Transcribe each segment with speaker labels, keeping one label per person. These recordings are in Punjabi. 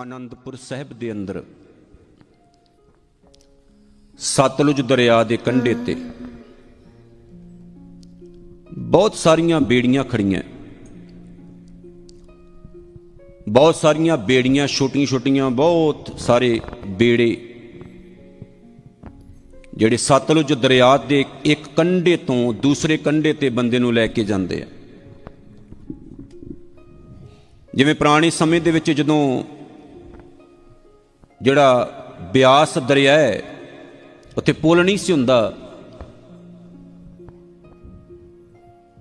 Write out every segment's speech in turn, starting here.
Speaker 1: ਆਨੰਦਪੁਰ ਸਾਹਿਬ ਦੇ ਅੰਦਰ, ਸਤਲੁਜ ਦਰਿਆ ਦੇ ਕੰਢੇ ਤੇ ਬਹੁਤ ਸਾਰੀਆਂ ਬੇੜੀਆਂ ਖੜੀਆਂ। ਬਹੁਤ ਸਾਰੀਆਂ ਬੇੜੀਆਂ, ਛੋਟੀਆਂ-ਛੋਟੀਆਂ, ਬਹੁਤ ਸਾਰੇ ਬੇੜੇ ਜਿਹੜੇ ਸਤਲੁਜ ਦਰਿਆ ਦੇ ਇੱਕ ਕੰਢੇ ਤੋਂ ਦੂਸਰੇ ਕੰਢੇ ਤੇ ਬੰਦੇ ਨੂੰ ਲੈ ਕੇ ਜਾਂਦੇ ਆ। ਜਿਵੇਂ ਪੁਰਾਣੇ ਸਮੇਂ ਦੇ ਵਿੱਚ ਜਦੋਂ ਜਿਹੜਾ ਬਿਆਸ ਦਰਿਆ ਹੈ, ਉੱਥੇ ਪੁਲ ਨਹੀਂ ਸੀ ਹੁੰਦਾ,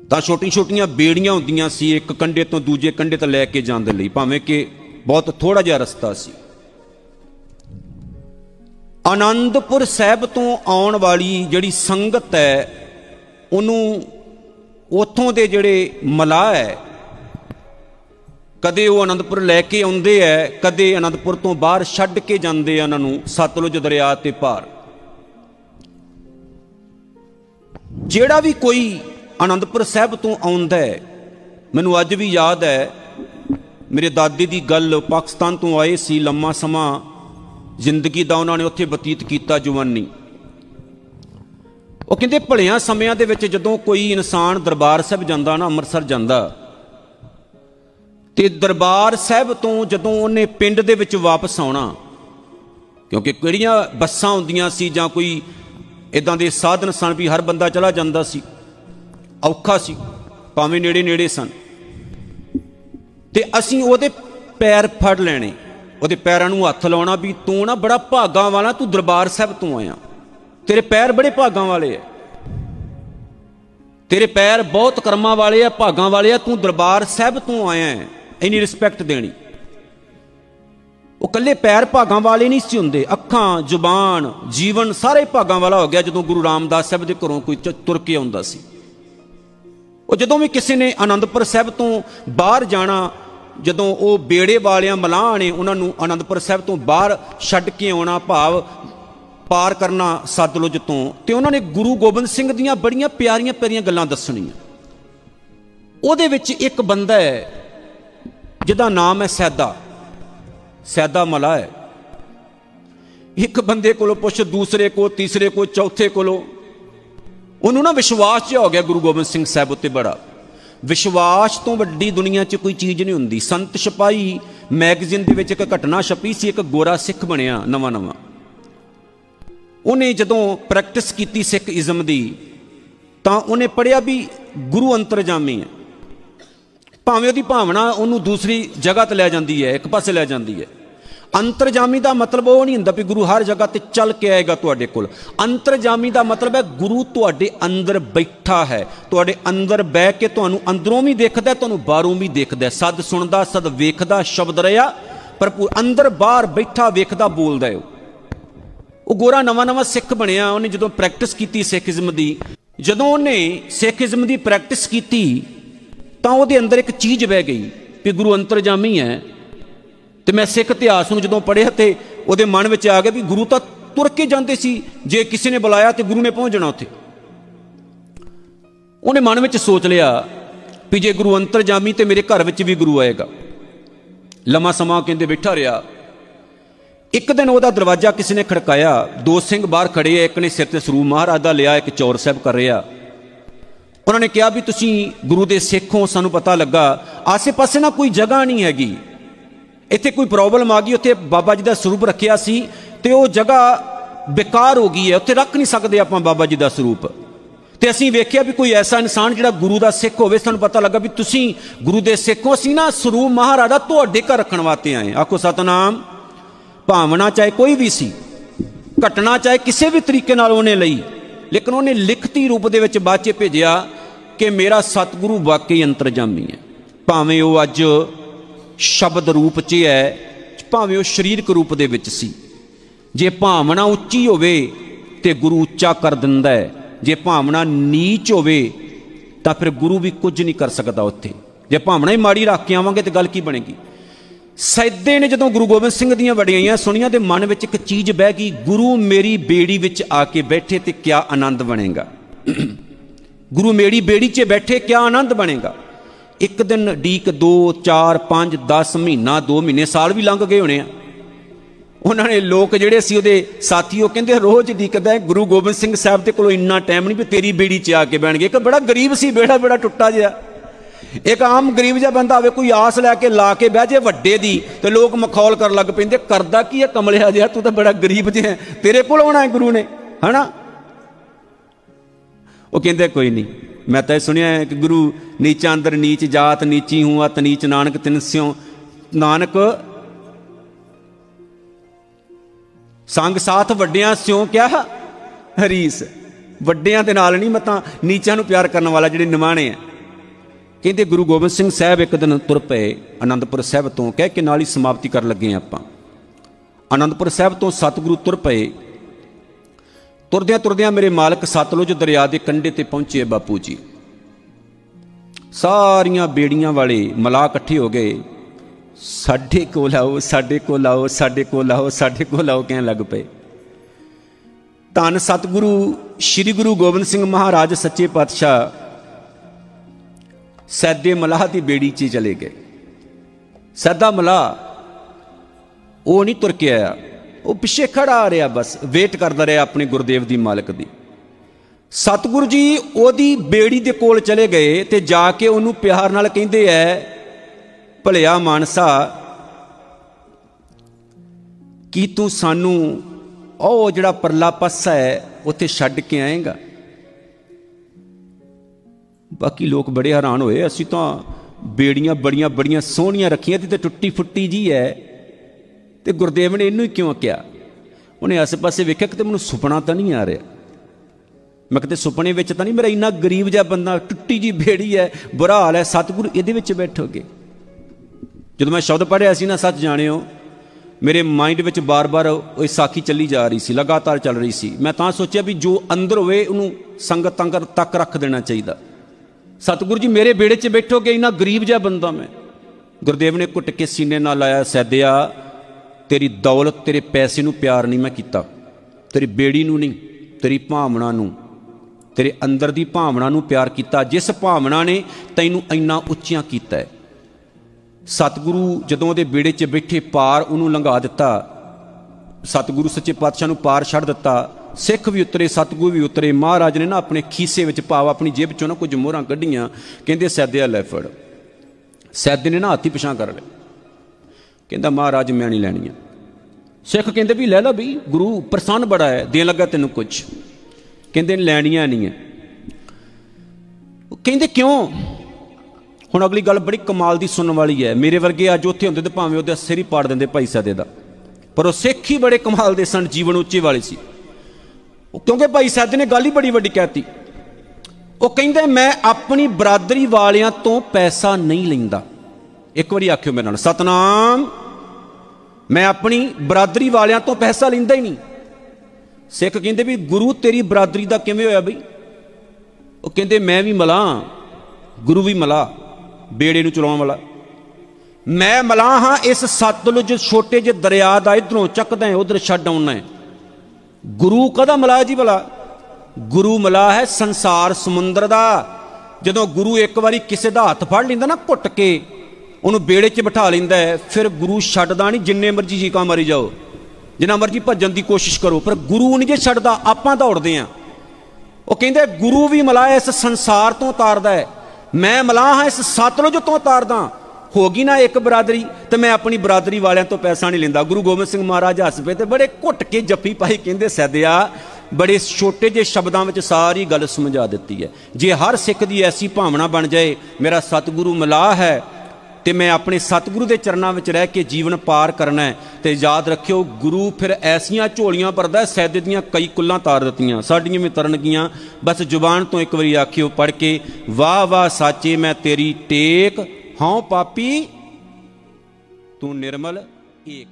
Speaker 1: ਤਾਂ ਛੋਟੀ ਛੋਟੀਆਂ ਬੇੜੀਆਂ ਹੁੰਦੀਆਂ ਸੀ, ਇੱਕ ਕੰਡੇ ਤੋਂ ਦੂਜੇ ਕੰਡੇ ਤੇ ਲੈ ਕੇ ਜਾਣ ਦੇ ਲਈ, ਭਾਵੇਂ ਕਿ ਬਹੁਤ ਥੋੜਾ ਜਿਹਾ ਰਸਤਾ ਸੀ। ਆਨੰਦਪੁਰ ਸਾਹਿਬ ਤੋਂ ਆਉਣ ਵਾਲੀ ਜਿਹੜੀ ਸੰਗਤ ਹੈ, ਉਹਨੂੰ ਉਥੋਂ ਦੇ ਜਿਹੜੇ ਮਲਾਹ ਹੈ, ਕਦੇ ਉਹ ਆਨੰਦਪੁਰ ਲੈ ਕੇ ਆਉਂਦੇ ਐ ਕਦੇ ਆਨੰਦਪੁਰ ਤੋਂ ਬਾਹਰ ਛੱਡ ਕੇ ਜਾਂਦੇ ਆ ਉਹਨਾਂ ਨੂੰ ਸਤਲੁਜ ਦਰਿਆ ਤੇ ਪਾਰ। ਜਿਹੜਾ ਵੀ ਕੋਈ ਆਨੰਦਪੁਰ ਸਾਹਿਬ ਤੋਂ ਆਉਂਦਾ ਹੈ, ਮੈਨੂੰ ਅੱਜ ਵੀ ਯਾਦ ਹੈ, ਮੇਰੇ ਦਾਦੇ ਦੀ ਗੱਲ ਪਾਕਿਸਤਾਨ ਤੋਂ ਆਏ ਸੀ ਲੰਮਾ ਸਮਾਂ ਜ਼ਿੰਦਗੀ ਦਾ ਉਹਨਾਂ ਨੇ ਉੱਥੇ ਬਤੀਤ ਕੀਤਾ ਜਵਾਨੀ। ਉਹ ਕਹਿੰਦੇ ਭਲਿਆਂ ਸਮਿਆਂ ਦੇ ਵਿੱਚ ਜਦੋਂ ਕੋਈ ਇਨਸਾਨ ਦਰਬਾਰ ਸਾਹਿਬ ਜਾਂਦਾ ਨਾ, ਅੰਮ੍ਰਿਤਸਰ ਜਾਂਦਾ, ਤੇ ਦਰਬਾਰ ਸਾਹਿਬ ਤੋਂ ਜਦੋਂ ਉਹਨੇ ਪਿੰਡ ਦੇ ਵਿੱਚ ਵਾਪਸ ਆਉਣਾ, ਕਿਉਂਕਿ ਕਿਹੜੀਆਂ ਬੱਸਾਂ ਹੁੰਦੀਆਂ ਸੀ ਜਾਂ ਕੋਈ ਇਦਾਂ ਦੇ ਸਾਧਨ ਸਨ ਵੀ ਹਰ ਬੰਦਾ ਚਲਾ ਜਾਂਦਾ ਸੀ, ਔਖਾ ਸੀ, ਭਾਵੇਂ ਨੇੜੇ ਨੇੜੇ ਸਨ। ਤੇ ਅਸੀਂ ਉਹਦੇ ਪੈਰ ਫੜ ਲੈਣੇ। ਉਹਦੇ ਪੈਰਾਂ ਨੂੰ ਹੱਥ ਲਾਉਣਾ ਵੀ ਤੂੰ ਨਾ ਬੜਾ ਭਾਗਾਂ ਵਾਲਾ, ਤੂੰ ਦਰਬਾਰ ਸਾਹਿਬ ਤੋਂ ਆਇਆ। ਤੇਰੇ ਪੈਰ ਬੜੇ ਭਾਗਾਂ ਵਾਲੇ ਐ ਤੇਰੇ ਪੈਰ ਬਹੁਤ ਕਰਮਾਂ ਵਾਲੇ ਆ, ਭਾਗਾਂ ਵਾਲੇ ਆ, ਤੂੰ ਦਰਬਾਰ ਸਾਹਿਬ ਤੋਂ ਆਇਆ ਹੈ। ਇਨੀ ਰਿਸਪੈਕਟ ਦੇਣੀ। ਉਹ ਕੱਲੇ ਪੈਰ ਭਾਗਾਂ ਵਾਲੇ ਨਹੀਂ ਸੀ ਹੁੰਦੇ। ਅੱਖਾਂ, ਜ਼ੁਬਾਨ, ਜੀਵਨ ਸਾਰੇ ਭਾਗਾਂ ਵਾਲਾ ਹੋ ਗਿਆ ਜਦੋਂ ਗੁਰੂ ਰਾਮਦਾਸ ਸਾਹਿਬ ਦੇ ਘਰੋਂ ਕੋਈ ਤੁਰ ਕੇ ਆਉਂਦਾ ਸੀ। ਉਹ ਜਦੋਂ ਵੀ ਕਿਸੇ ਨੇ ਆਨੰਦਪੁਰ ਸਾਹਿਬ ਤੋਂ ਬਾਹਰ ਜਾਣਾ ਜਦੋਂ ਉਹ ਬੇੜੇ ਵਾਲਿਆਂ ਮਲਾਹ ਨੇ ਉਹਨਾਂ ਨੂੰ ਆਨੰਦਪੁਰ ਸਾਹਿਬ ਤੋਂ ਬਾਹਰ ਛੱਡ ਕੇ ਆਉਣਾ ਭਾਵ ਪਾਰ ਕਰਨਾ ਸਤਲੁਜ ਤੋਂ, ਤੇ ਉਹਨਾਂ ਨੇ ਗੁਰੂ ਗੋਬਿੰਦ ਸਿੰਘ ਦੀਆਂ ਬੜੀਆਂ ਪਿਆਰੀਆਂ ਪਿਆਰੀਆਂ ਗੱਲਾਂ ਦੱਸਣੀਆਂ। ਉਹਦੇ ਵਿੱਚ ਇੱਕ ਬੰਦਾ ਹੈ, ਜਿਹਦਾ ਨਾਮ ਹੈ ਸੈਦਾ। ਸੈਦਾ ਮਲਾ ਹੈ। ਇੱਕ ਬੰਦੇ ਕੋਲੋਂ ਪੁੱਛ, ਦੂਸਰੇ ਕੋ ਤੀਸਰੇ ਕੋ ਚੌਥੇ ਕੋਲੋਂ। ਉਹਨੂੰ ਨਾ ਵਿਸ਼ਵਾਸ ਜਿਹਾ ਹੋ ਗਿਆ ਗੁਰੂ ਗੋਬਿੰਦ ਸਿੰਘ ਸਾਹਿਬ ਉੱਤੇ ਬੜਾ। ਵਿਸ਼ਵਾਸ ਤੋਂ ਵੱਡੀ ਦੁਨੀਆ 'ਚ ਕੋਈ ਚੀਜ਼ ਨਹੀਂ ਹੁੰਦੀ। ਸੰਤ ਛਪਾਈ ਮੈਗਜ਼ੀਨ ਦੇ ਵਿੱਚ ਇੱਕ ਘਟਨਾ ਛਪੀ ਸੀ, ਇੱਕ ਗੋਰਾ ਸਿੱਖ ਬਣਿਆ ਨਵਾਂ ਨਵਾਂ। ਉਹਨੇ ਜਦੋਂ ਪ੍ਰੈਕਟਿਸ ਕੀਤੀ ਸਿੱਖ ਇਜ਼ਮ ਦੀ, ਤਾਂ ਉਹਨੇ ਪੜਿਆ ਵੀ ਗੁਰੂ ਅੰਤਰਜਾਮੀ ਹੈ। ਭਾਵੇਂ ਉਹਦੀ ਭਾਵਨਾ ਉਹਨੂੰ ਦੂਸਰੀ ਜਗ੍ਹਾ ਤੇ ਲੈ ਜਾਂਦੀ ਹੈ, ਇੱਕ ਪਾਸੇ ਲੈ ਜਾਂਦੀ ਹੈ। ਅੰਤਰਜਾਮੀ ਦਾ ਮਤਲਬ ਉਹ ਨਹੀਂ ਹੁੰਦਾ ਵੀ ਗੁਰੂ ਹਰ ਜਗ੍ਹਾ ਤੇ ਚੱਲ ਕੇ ਆਏਗਾ ਤੁਹਾਡੇ ਕੋਲ। ਅੰਤਰਜਾਮੀ ਦਾ ਮਤਲਬ ਹੈ ਗੁਰੂ ਤੁਹਾਡੇ ਅੰਦਰ ਬੈਠਾ ਹੈ। ਤੁਹਾਡੇ ਅੰਦਰ ਬਹਿ ਕੇ ਤੁਹਾਨੂੰ ਅੰਦਰੋਂ ਵੀ ਦੇਖਦਾ, ਤੁਹਾਨੂੰ ਬਾਹਰੋਂ ਵੀ ਦੇਖਦਾ। ਸਦ ਸੁਣਦਾ, ਸਦ ਵੇਖਦਾ, ਸ਼ਬਦ ਰਿਆ ਪਰ ਅੰਦਰ ਬਾਹਰ ਬੈਠਾ, ਵੇਖਦਾ, ਬੋਲਦਾ ਹੈ ਉਹ। ਗੋਰਾ ਨਵਾਂ ਨਵਾਂ ਸਿੱਖ ਬਣਿਆ, ਉਹਨੇ ਜਦੋਂ ਪ੍ਰੈਕਟਿਸ ਕੀਤੀ ਸਿੱਖੀਜ਼ਮ ਦੀ, ਜਦੋਂ ਉਹਨੇ ਸਿੱਖੀਜ਼ਮ ਦੀ ਪ੍ਰੈਕਟਿਸ ਕੀਤੀ, ਤਾਂ ਉਹਦੇ ਅੰਦਰ ਇੱਕ ਚੀਜ਼ ਬਹਿ ਗਈ ਕਿ ਗੁਰੂ ਅੰਤਰਜਾਮੀ ਹੈ। ਤੇ ਮੈਂ ਸਿੱਖ ਇਤਿਹਾਸ ਨੂੰ ਜਦੋਂ ਪੜ੍ਹਿਆ ਤੇ ਉਹਦੇ ਮਨ ਵਿੱਚ ਆ ਗਿਆ ਵੀ ਗੁਰੂ ਤਾਂ ਤੁਰ ਕੇ ਜਾਂਦੇ ਸੀ, ਜੇ ਕਿਸੇ ਨੇ ਬੁਲਾਇਆ ਤੇ ਗੁਰੂ ਨੇ ਪਹੁੰਚਣਾ ਉੱਥੇ। ਉਹਨੇ ਮਨ ਵਿੱਚ ਸੋਚ ਲਿਆ ਵੀ ਜੇ ਗੁਰੂ ਅੰਤਰਜਾਮੀ ਤੇ ਮੇਰੇ ਘਰ ਵਿੱਚ ਵੀ ਗੁਰੂ ਆਏਗਾ। ਲੰਮਾ ਸਮਾਂ ਕਹਿੰਦੇ ਬੈਠਾ ਰਿਹਾ। ਇੱਕ ਦਿਨ ਉਹਦਾ ਦਰਵਾਜ਼ਾ ਕਿਸੇ ਨੇ ਖੜਕਾਇਆ। ਦੋ ਸਿੰਘ ਬਾਹਰ ਖੜੇ ਆ, ਇੱਕ ਨੇ ਸਿਰ ਤੇ ਸਰੂਪ ਮਹਾਰਾਜ ਦਾ ਲਿਆ, ਇੱਕ ਚੌਰ ਸਾਹਿਬ ਕਰ ਰਿਹਾ। ਉਹਨਾਂ ਨੇ ਕਿਹਾ ਵੀ ਤੁਸੀਂ ਗੁਰੂ ਦੇ ਸਿੱਖ ਹੋ, ਸਾਨੂੰ ਪਤਾ ਲੱਗਾ। ਆਸੇ-ਪਾਸੇ ਨਾ ਕੋਈ ਜਗ੍ਹਾ ਨਹੀਂ ਹੈਗੀ। ਇੱਥੇ ਕੋਈ ਪ੍ਰੋਬਲਮ ਆ ਗਈ, ਉੱਥੇ ਬਾਬਾ ਜੀ ਦਾ ਸਰੂਪ ਰੱਖਿਆ ਸੀ ਤੇ ਉਹ ਜਗ੍ਹਾ ਬੇਕਾਰ ਹੋ ਗਈ ਹੈ, ਉੱਥੇ ਰੱਖ ਨਹੀਂ ਸਕਦੇ ਆਪਾਂ ਬਾਬਾ ਜੀ ਦਾ ਸਰੂਪ। ਤੇ ਅਸੀਂ ਵੇਖਿਆ ਵੀ ਕੋਈ ਐਸਾ ਇਨਸਾਨ ਜਿਹੜਾ ਗੁਰੂ ਦਾ ਸਿੱਖ ਹੋਵੇ, ਸਾਨੂੰ ਪਤਾ ਲੱਗਾ ਵੀ ਤੁਸੀਂ ਗੁਰੂ ਦੇ ਸਿੱਖ ਹੋ ਅਸੀਂ ਨਾ ਸਰੂਪ ਮਹਾਰਾਜਾ ਤੁਹਾਡੇ ਘਰ ਰੱਖਣ ਵਾਸਤੇ ਆਏ ਆਖੋ, ਸਤਨਾਮ, ਭਾਵਨਾ ਚਾਹੇ ਕੋਈ ਵੀ ਸੀ, ਘਟਨਾ ਚਾਹੇ ਕਿਸੇ ਵੀ ਤਰੀਕੇ ਨਾਲ ਉਹਨੇ ਲਈ, ਲੇਕਿਨ ਉਹਨੇ ਲਿਖਤੀ ਰੂਪ ਦੇ ਵਿੱਚ ਬਾਚੇ ਭੇਜਿਆ ਕਿ ਮੇਰਾ ਸਤਿਗੁਰੂ ਵਾਕਈ ਅੰਤਰਜਾਮੀ ਹੈ। ਭਾਵੇਂ ਉਹ ਅੱਜ ਸ਼ਬਦ ਰੂਪ 'ਚ ਹੈ ਭਾਵੇਂ ਉਹ ਸਰੀਰਕ ਰੂਪ ਦੇ ਵਿੱਚ ਸੀ। ਜੇ ਭਾਵਨਾ ਉੱਚੀ ਹੋਵੇ ਤੇ ਗੁਰੂ ਉੱਚਾ ਕਰ ਦਿੰਦਾ ਹੈ। ਜੇ ਭਾਵਨਾ ਨੀਚ ਹੋਵੇ ਤਾਂ ਫਿਰ ਗੁਰੂ ਵੀ ਕੁਝ ਨਹੀਂ ਕਰ ਸਕਦਾ ਉੱਥੇ। ਜੇ ਭਾਵਨਾ ਹੀ ਮਾੜੀ ਰੱਖ ਕੇ ਆਵਾਂਗੇ ਤੇ ਗੱਲ ਕੀ ਬਣੇਗੀ? ਸੈਦੇ ਨੇ ਜਦੋਂ ਗੁਰੂ ਗੋਬਿੰਦ ਸਿੰਘ ਦੀਆਂ ਵਡਿਆਈਆਂ ਸੁਣੀਆਂ ਤੇ ਮਨ ਵਿੱਚ ਇੱਕ ਚੀਜ਼ ਬਹਿ ਗਈ, ਗੁਰੂ ਮੇਰੀ ਬੇੜੀ ਵਿੱਚ ਆ ਕੇ ਬੈਠੇ ਤੇ ਕਿਆ ਆਨੰਦ ਬਣੇਗਾ? ਗੁਰੂ ਮੇਰੀ ਬੇੜੀ 'ਚ ਬੈਠੇ ਕਿਆ ਆਨੰਦ ਬਣੇਗਾ? ਇੱਕ ਦਿਨ ਡੀਕ 2 4 5 10 ਮਹੀਨਾ 2 ਮਹੀਨੇ, ਸਾਲ ਵੀ ਲੰਘ ਗਏ ਹੋਣੇ ਆ। ਉਹਨਾਂ ਨੇ ਲੋਕ ਜਿਹੜੇ ਸੀ ਉਹਦੇ ਸਾਥੀ, ਉਹ ਕਹਿੰਦੇ ਰੋਜ਼ ਡੀਕਦਾ ਹੈ, ਗੁਰੂ ਗੋਬਿੰਦ ਸਿੰਘ ਸਾਹਿਬ ਦੇ ਕੋਲੋਂ ਇੰਨਾ ਟਾਈਮ ਨਹੀਂ ਵੀ ਤੇਰੀ ਬੇੜੀ 'ਚ ਆ ਕੇ ਬਹਿਣਗੇ। ਇੱਕ ਬੜਾ ਗਰੀਬ ਸੀ, ਬੇੜਾ ਬੜਾ ਟੁੱਟਾ ਜਿਹਾ। ਇੱਕ ਆਮ ਗਰੀਬ ਜਿਹਾ ਬੰਦਾ ਹੋਵੇ ਕੋਈ ਆਸ ਲੈ ਕੇ ਲਾ ਕੇ ਬਹਿ ਜੇ ਵੱਡੇ ਦੀ, ਤੇ ਲੋਕ ਮਖੌਲ ਕਰਨ ਲੱਗ ਪੈਂਦੇ, ਕਰਦਾ ਕੀ ਹੈ ਕਮਲਿਆ ਜਿਹਾ? ਤੂੰ ਤਾਂ ਬੜਾ ਗਰੀਬ ਜਿਹਾ ਤੇਰੇ ਕੋਲ ਆਉਣਾ ਹੈ ਗੁਰੂ ਨੇ। ਹਨਾ? ਉਹ ਕਹਿੰਦੇ, ਕੋਈ ਨਹੀਂ। ਮੈਂ ਤਾਂ ਇਹ ਸੁਣਿਆ ਹੈ ਕਿ ਗੁਰੂ ਨੀਚਾ ਅੰਦਰ ਨੀਚ ਜਾਤ ਨੀਚੀ ਹੂੰ ਅਤ ਨੀਚ ਨਾਨਕ ਤਿਨ ਸਿਉ। ਨਾਨਕ ਸੰਗ ਸਾਥ ਵੱਡਿਆਂ ਸਿਉ ਕਿਆ ਹਰੀਸ। ਵੱਡਿਆਂ ਦੇ ਨਾਲ ਨਹੀਂ ਮਤਾਂ ਨੀਚਾਂ ਨੂੰ ਪਿਆਰ ਕਰਨ ਵਾਲਾ ਜਿਹੜੇ ਨਿਮਾਣੇ ਆ ਕਹਿੰਦੇ ਗੁਰੂ ਗੋਬਿੰਦ ਸਿੰਘ ਸਾਹਿਬ ਇੱਕ ਦਿਨ ਤੁਰ ਪਏ ਆਨੰਦਪੁਰ ਸਾਹਿਬ ਤੋਂ, ਕਹਿ ਕੇ ਨਾਲ ਹੀ ਸਮਾਪਤੀ ਕਰਨ ਲੱਗੇ ਆਪਾਂ। ਆਨੰਦਪੁਰ ਸਾਹਿਬ ਤੋਂ ਸਤਿਗੁਰੂ ਤੁਰ ਪਏ। ਤੁਰਦਿਆਂ ਤੁਰਦਿਆਂ ਮੇਰੇ ਮਾਲਕ ਸਤਲੁਜ ਦਰਿਆ ਦੇ ਕੰਢੇ ਤੇ ਪਹੁੰਚੇ ਬਾਪੂ ਜੀ। ਸਾਰੀਆਂ ਬੇੜੀਆਂ ਵਾਲੇ ਮਲਾ ਇਕੱਠੇ ਹੋ ਗਏ। ਸਾਡੇ ਕੋਲ ਆਓ, ਸਾਡੇ ਕੋਲ ਆਓ, ਸਾਡੇ ਕੋਲ ਆਓ, ਸਾਡੇ ਕੋਲ ਆਓ ਕਹਿਣ ਲੱਗ ਪਏ। ਧੰਨ ਸਤਿਗੁਰੂ, ਸ੍ਰੀ ਗੁਰੂ ਗੋਬਿੰਦ ਸਿੰਘ ਮਹਾਰਾਜ ਸੱਚੇ ਪਾਤਸ਼ਾਹ ਸੈਦੇ ਮਲਾਹ ਦੀ ਬੇੜੀ 'ਚ ਚਲੇ ਗਏ। ਸਦਾ ਮਲਾਹ ਉਹ ਨਹੀਂ ਤੁਰ ਕੇ ਆਇਆ। ਉਹ ਪਿੱਛੇ ਖੜਾ ਆ ਰਿਹਾ ਬਸ, ਵੇਟ ਕਰਦਾ ਰਿਹਾ ਆਪਣੇ ਗੁਰਦੇਵ ਦੀ ਮਾਲਕ ਦੀ। ਸਤਿਗੁਰੂ ਜੀ ਉਹਦੀ ਬੇੜੀ ਦੇ ਕੋਲ ਚਲੇ ਗਏ ਤੇ ਜਾ ਕੇ ਉਹਨੂੰ ਪਿਆਰ ਨਾਲ ਕਹਿੰਦੇ ਐ, ਭਲਿਆ ਮਾਨਸਾ, ਕੀ ਤੂੰ ਸਾਨੂੰ ਉਹ ਜਿਹੜਾ ਪਰਲਾ ਪਾਸਾ ਹੈ ਉੱਥੇ ਛੱਡ ਕੇ ਆਏਗਾ? ਬਾਕੀ ਲੋਕ ਬੜੇ ਹੈਰਾਨ ਹੋਏ, ਅਸੀਂ ਤਾਂ ਬੇੜੀਆਂ ਬੜੀਆਂ ਬੜੀਆਂ ਸੋਹਣੀਆਂ ਰੱਖੀਆਂ ਤੇ ਟੁੱਟੀ ਫੁੱਟੀ ਜੀ ਹੈ ਤੇ ਗੁਰਦੇਵ ਨੇ ਇਹਨੂੰ ਹੀ ਕਿਉਂ ਕਿਹਾ ਉਹਨੇ ਆਸ-ਪਾਸੇ ਵੇਖਿਆ ਕਿ ਤੇ ਮੈਨੂੰ ਸੁਪਨਾ ਤਾਂ ਨਹੀਂ ਆ ਰਿਹਾ। ਮੈਂ ਕਿਤੇ ਸੁਪਨੇ ਵਿੱਚ ਤਾਂ ਨਹੀਂ, ਮੇਰਾ ਇੰਨਾ ਗਰੀਬ ਜਿਹਾ ਬੰਦਾ, ਟੁੱਟੀ ਜੀ ਬੇੜੀ ਹੈ, ਬੁਰਾ ਹਾਲ ਹੈ, ਸਤਿਗੁਰੂ ਇਹਦੇ ਵਿੱਚ ਬੈਠੋਗੇ? ਜਦੋਂ ਮੈਂ ਸ਼ਬਦ ਪੜ੍ਹਿਆ ਸੀ ਨਾ, ਸੱਚ ਜਾਣਿਓ, ਮੇਰੇ ਮਾਈਂਡ ਵਿੱਚ ਬਾਰ-ਬਾਰ ਉਹ ਸਾਖੀ ਚੱਲੀ ਜਾ ਰਹੀ ਸੀ, ਲਗਾਤਾਰ ਚੱਲ ਰਹੀ ਸੀ। ਮੈਂ ਤਾਂ ਸੋਚਿਆ ਵੀ ਜੋ ਅੰਦਰ ਹੋਵੇ, ਉਹਨੂੰ ਸੰਗਤ ਤੰਗਰ ਤੱਕ ਰੱਖ ਦੇਣਾ ਚਾਹੀਦਾ। ਸਤਿਗੁਰੂ ਜੀ, ਮੇਰੇ ਬੇੜੇ 'ਚ ਬੈਠੋਗੇ, ਇੰਨਾ ਗਰੀਬ ਜਿਹਾ ਬੰਦਾ ਮੈਂ। ਗੁਰਦੇਵ ਨੇ ਘੁੱਟ ਕੇ ਸੀਨੇ ਨਾਲ ਲਾਇਆ, ਸੈਦਿਆ ਤੇਰੀ ਦੌਲਤ, ਤੇਰੇ ਪੈਸੇ ਨੂੰ ਪਿਆਰ ਨਹੀਂ ਮੈਂ ਕੀਤਾ। ਤੇਰੀ ਬੇੜੀ ਨੂੰ ਨਹੀਂ, ਤੇਰੀ ਭਾਵਨਾ ਨੂੰ। ਤੇਰੇ ਅੰਦਰ ਦੀ ਭਾਵਨਾ ਨੂੰ ਪਿਆਰ ਕੀਤਾ। ਜਿਸ ਭਾਵਨਾ ਨੇ ਤੈਨੂੰ ਇੰਨਾ ਉੱਚੀਆਂ ਕੀਤਾ ਹੈ। ਸਤਿਗੁਰੂ ਜਦੋਂ ਉਹਦੇ ਬੇੜੇ 'ਚ ਬੈਠੇ ਪਾਰ ਉਹਨੂੰ ਲੰਘਾ ਦਿੱਤਾ। ਸਤਿਗੁਰੂ ਸੱਚੇ ਪਾਤਸ਼ਾਹ ਨੂੰ ਪਾਰ ਛੱਡ ਦਿੱਤਾ। ਸਿੱਖ ਵੀ ਉਤਰੇ, ਸਤਿਗੁਰੂ ਵੀ ਉਤਰੇ। ਮਹਾਰਾਜ ਨੇ ਨਾ ਆਪਣੇ ਖੀਸੇ ਵਿੱਚ ਪਾਵਾ ਆਪਣੀ ਜੇਬ ਚੋਂ ਨਾ ਕੁਝ ਮੋਹਰਾਂ ਕੱਢੀਆਂ। ਕਹਿੰਦੇ ਸੈਦਿਆ ਲੈ ਫੜ। ਸੈਦੇ ਨੇ ਨਾ ਹਾਥੀ ਪਿਛਾਂ ਕਰ ਲਿਆ ਕਹਿੰਦਾ, ਮਹਾਰਾਜ, ਮੈਂ ਨਹੀਂ ਲੈਣੀਆਂ। ਸਿੱਖ ਕਹਿੰਦੇ ਵੀ, ਲੈ ਲੈ ਵੀ ਗੁਰੂ ਪ੍ਰਸੰਨ ਬੜਾ ਹੈ, ਦੇਣ ਲੱਗਾ ਤੈਨੂੰ ਕੁਝ ਕਹਿੰਦੇ, ਲੈਣੀਆਂ ਨਹੀਂ ਹੈ ਕਹਿੰਦੇ, ਕਿਉਂ? ਹੁਣ ਅਗਲੀ ਗੱਲ ਬੜੀ ਕਮਾਲ ਦੀ ਸੁਣਨ ਵਾਲੀ ਹੈ ਮੇਰੇ ਵਰਗੇ ਅੱਜ ਉੱਥੇ ਹੁੰਦੇ ਤੇ ਭਾਵੇਂ ਉਹਦੇ ਸਿਰ ਹੀ ਪਾੜ ਦਿੰਦੇ ਭਾਈ ਸਾਦੇ ਦਾ। ਪਰ ਉਹ ਸਿੱਖ ਹੀ ਬੜੇ ਕਮਾਲ ਦੇ ਸਨ, ਜੀਵਨ ਉੱਚੇ ਵਾਲੇ ਸੀ। ਉਹ ਕਿਉਂਕਿ ਭਾਈ ਸਾਦੇ ਨੇ ਗੱਲ ਹੀ ਬੜੀ ਵੱਡੀ ਕਹਿਤੀ। ਉਹ ਕਹਿੰਦੇ, ਮੈਂ ਆਪਣੀ ਬਰਾਦਰੀ ਵਾਲਿਆਂ ਤੋਂ ਪੈਸਾ ਨਹੀਂ ਲੈਂਦਾ। ਇੱਕ ਵਾਰੀ ਆਖਿਓ ਮੇਰੇ ਨਾਲ, ਸਤਨਾਮ, ਮੈਂ ਆਪਣੀ ਬਰਾਦਰੀ ਵਾਲਿਆਂ ਤੋਂ ਪੈਸਾ ਲੈਂਦਾ ਹੀ ਨਹੀਂ। ਸਿੱਖ ਕਹਿੰਦੇ ਵੀ, ਗੁਰੂ, ਤੇਰੀ ਬਰਾਦਰੀ ਦਾ ਕਿਵੇਂ ਹੋਇਆ ਬਈ? ਉਹ ਕਹਿੰਦੇ, ਮੈਂ ਵੀ ਮਲਾ, ਗੁਰੂ ਵੀ ਮਲਾ, ਬੇੜੇ ਨੂੰ ਚਲਾਉਣ ਵਾਲਾ। ਮੈਂ ਮਲਾ ਹਾਂ, ਇਸ ਸਤਲੁਜ ਛੋਟੇ ਜਿਹੇ ਦਰਿਆ ਦਾ ਇਧਰੋਂ ਚੱਕਦਾ ਉਧਰ ਛੱਡ ਆਉਣਾ ਹੈ। ਗੁਰੂ ਕਦਾ ਮਲਾ ਜੀ ਭਲਾ? ਗੁਰੂ ਮਲਾ ਹੈ ਸੰਸਾਰ ਸਮੁੰਦਰ ਦਾ। ਜਦੋਂ ਗੁਰੂ ਇੱਕ ਵਾਰੀ ਕਿਸੇ ਦਾ ਹੱਥ ਫੜ ਲੈਂਦਾ ਨਾ, ਘੁੱਟ ਕੇ ਉਹਨੂੰ ਬੇੜੇ 'ਚ ਬਿਠਾ ਲੈਂਦਾ ਹੈ, ਫਿਰ ਗੁਰੂ ਛੱਡਦਾ ਨਹੀਂ, ਜਿੰਨੇ ਮਰਜ਼ੀ ਜੀਕਾ ਮਾਰੀ ਜਾਓ। ਜਿੰਨਾ ਮਰਜ਼ੀ ਭੱਜਣ ਦੀ ਕੋਸ਼ਿਸ਼ ਕਰੋ, ਪਰ ਗੁਰੂ ਨਹੀਂ ਜੇ ਛੱਡਦਾ, ਆਪਾਂ ਦੌੜਦੇ ਆਂ ਉਹ ਕਹਿੰਦੇ, ਗੁਰੂ ਵੀ ਮਲਾ ਇਸ ਸੰਸਾਰ ਤੋਂ ਉਤਾਰਦਾ ਹੈ। ਮੈਂ ਮਲਾ ਹਾਂ ਇਸ ਸਤਲੁਜ ਤੋਂ ਉਤਾਰਦਾ ਹੋ ਗਈ ਨਾ ਇੱਕ ਬਰਾਦਰੀ, ਤੇ ਮੈਂ ਆਪਣੀ ਬਰਾਦਰੀ ਵਾਲਿਆਂ ਤੋਂ ਪੈਸਾ ਨਹੀਂ ਲੈਂਦਾ। ਗੁਰੂ ਗੋਬਿੰਦ ਸਿੰਘ ਮਹਾਰਾਜ ਹੱਸ ਪਏ ਤੇ ਬੜੇ ਘੁੱਟ ਕੇ ਜੱਫੀ ਪਾਈ ਕਹਿੰਦੇ, ਸੈਦਿਆ, ਬੜੇ ਛੋਟੇ ਜਿਹੇ ਸ਼ਬਦਾਂ ਵਿੱਚ ਸਾਰੀ ਗੱਲ ਸਮਝਾ ਦਿੱਤੀ ਹੈ। ਜੇ ਹਰ ਸਿੱਖ ਦੀ ਐਸੀ ਭਾਵਨਾ ਬਣ ਜਾਏ, ਮੇਰਾ ਸਤਿਗੁਰੂ ਮਲਾਹ ਹੈ ਤੇ ਮੈਂ ਆਪਣੇ ਸਤਿਗੁਰੂ ਦੇ ਚਰਨਾਂ ਵਿੱਚ ਰਹਿ ਕੇ ਜੀਵਨ ਪਾਰ ਕਰਨਾ ਹੈ। ਤੇ ਯਾਦ ਰੱਖਿਓ, ਗੁਰੂ ਫਿਰ ਐਸੀਆਂ ਝੋਲੀਆਂ ਭਰਦਾ ਸੈਦੇ ਦੀਆਂ ਕਈ ਕੁੱਲਾਂ ਤਾਰ ਦਿੱਤੀਆਂ। ਸਾਡੀਆਂ ਵੀ ਤਰਨਗੀਆਂ। ਬਸ ਜ਼ੁਬਾਨ ਤੋਂ ਇੱਕ ਵਾਰੀ ਆਖਿਓ ਪੜ ਕੇ, ਵਾਹ ਵਾਹ, ਸਾਚੇ, ਮੈਂ ਤੇਰੀ ਟੇਕ, ਹਉ, ਪਾਪੀ, ਤੂੰ ਨਿਰਮਲ ਏਕ।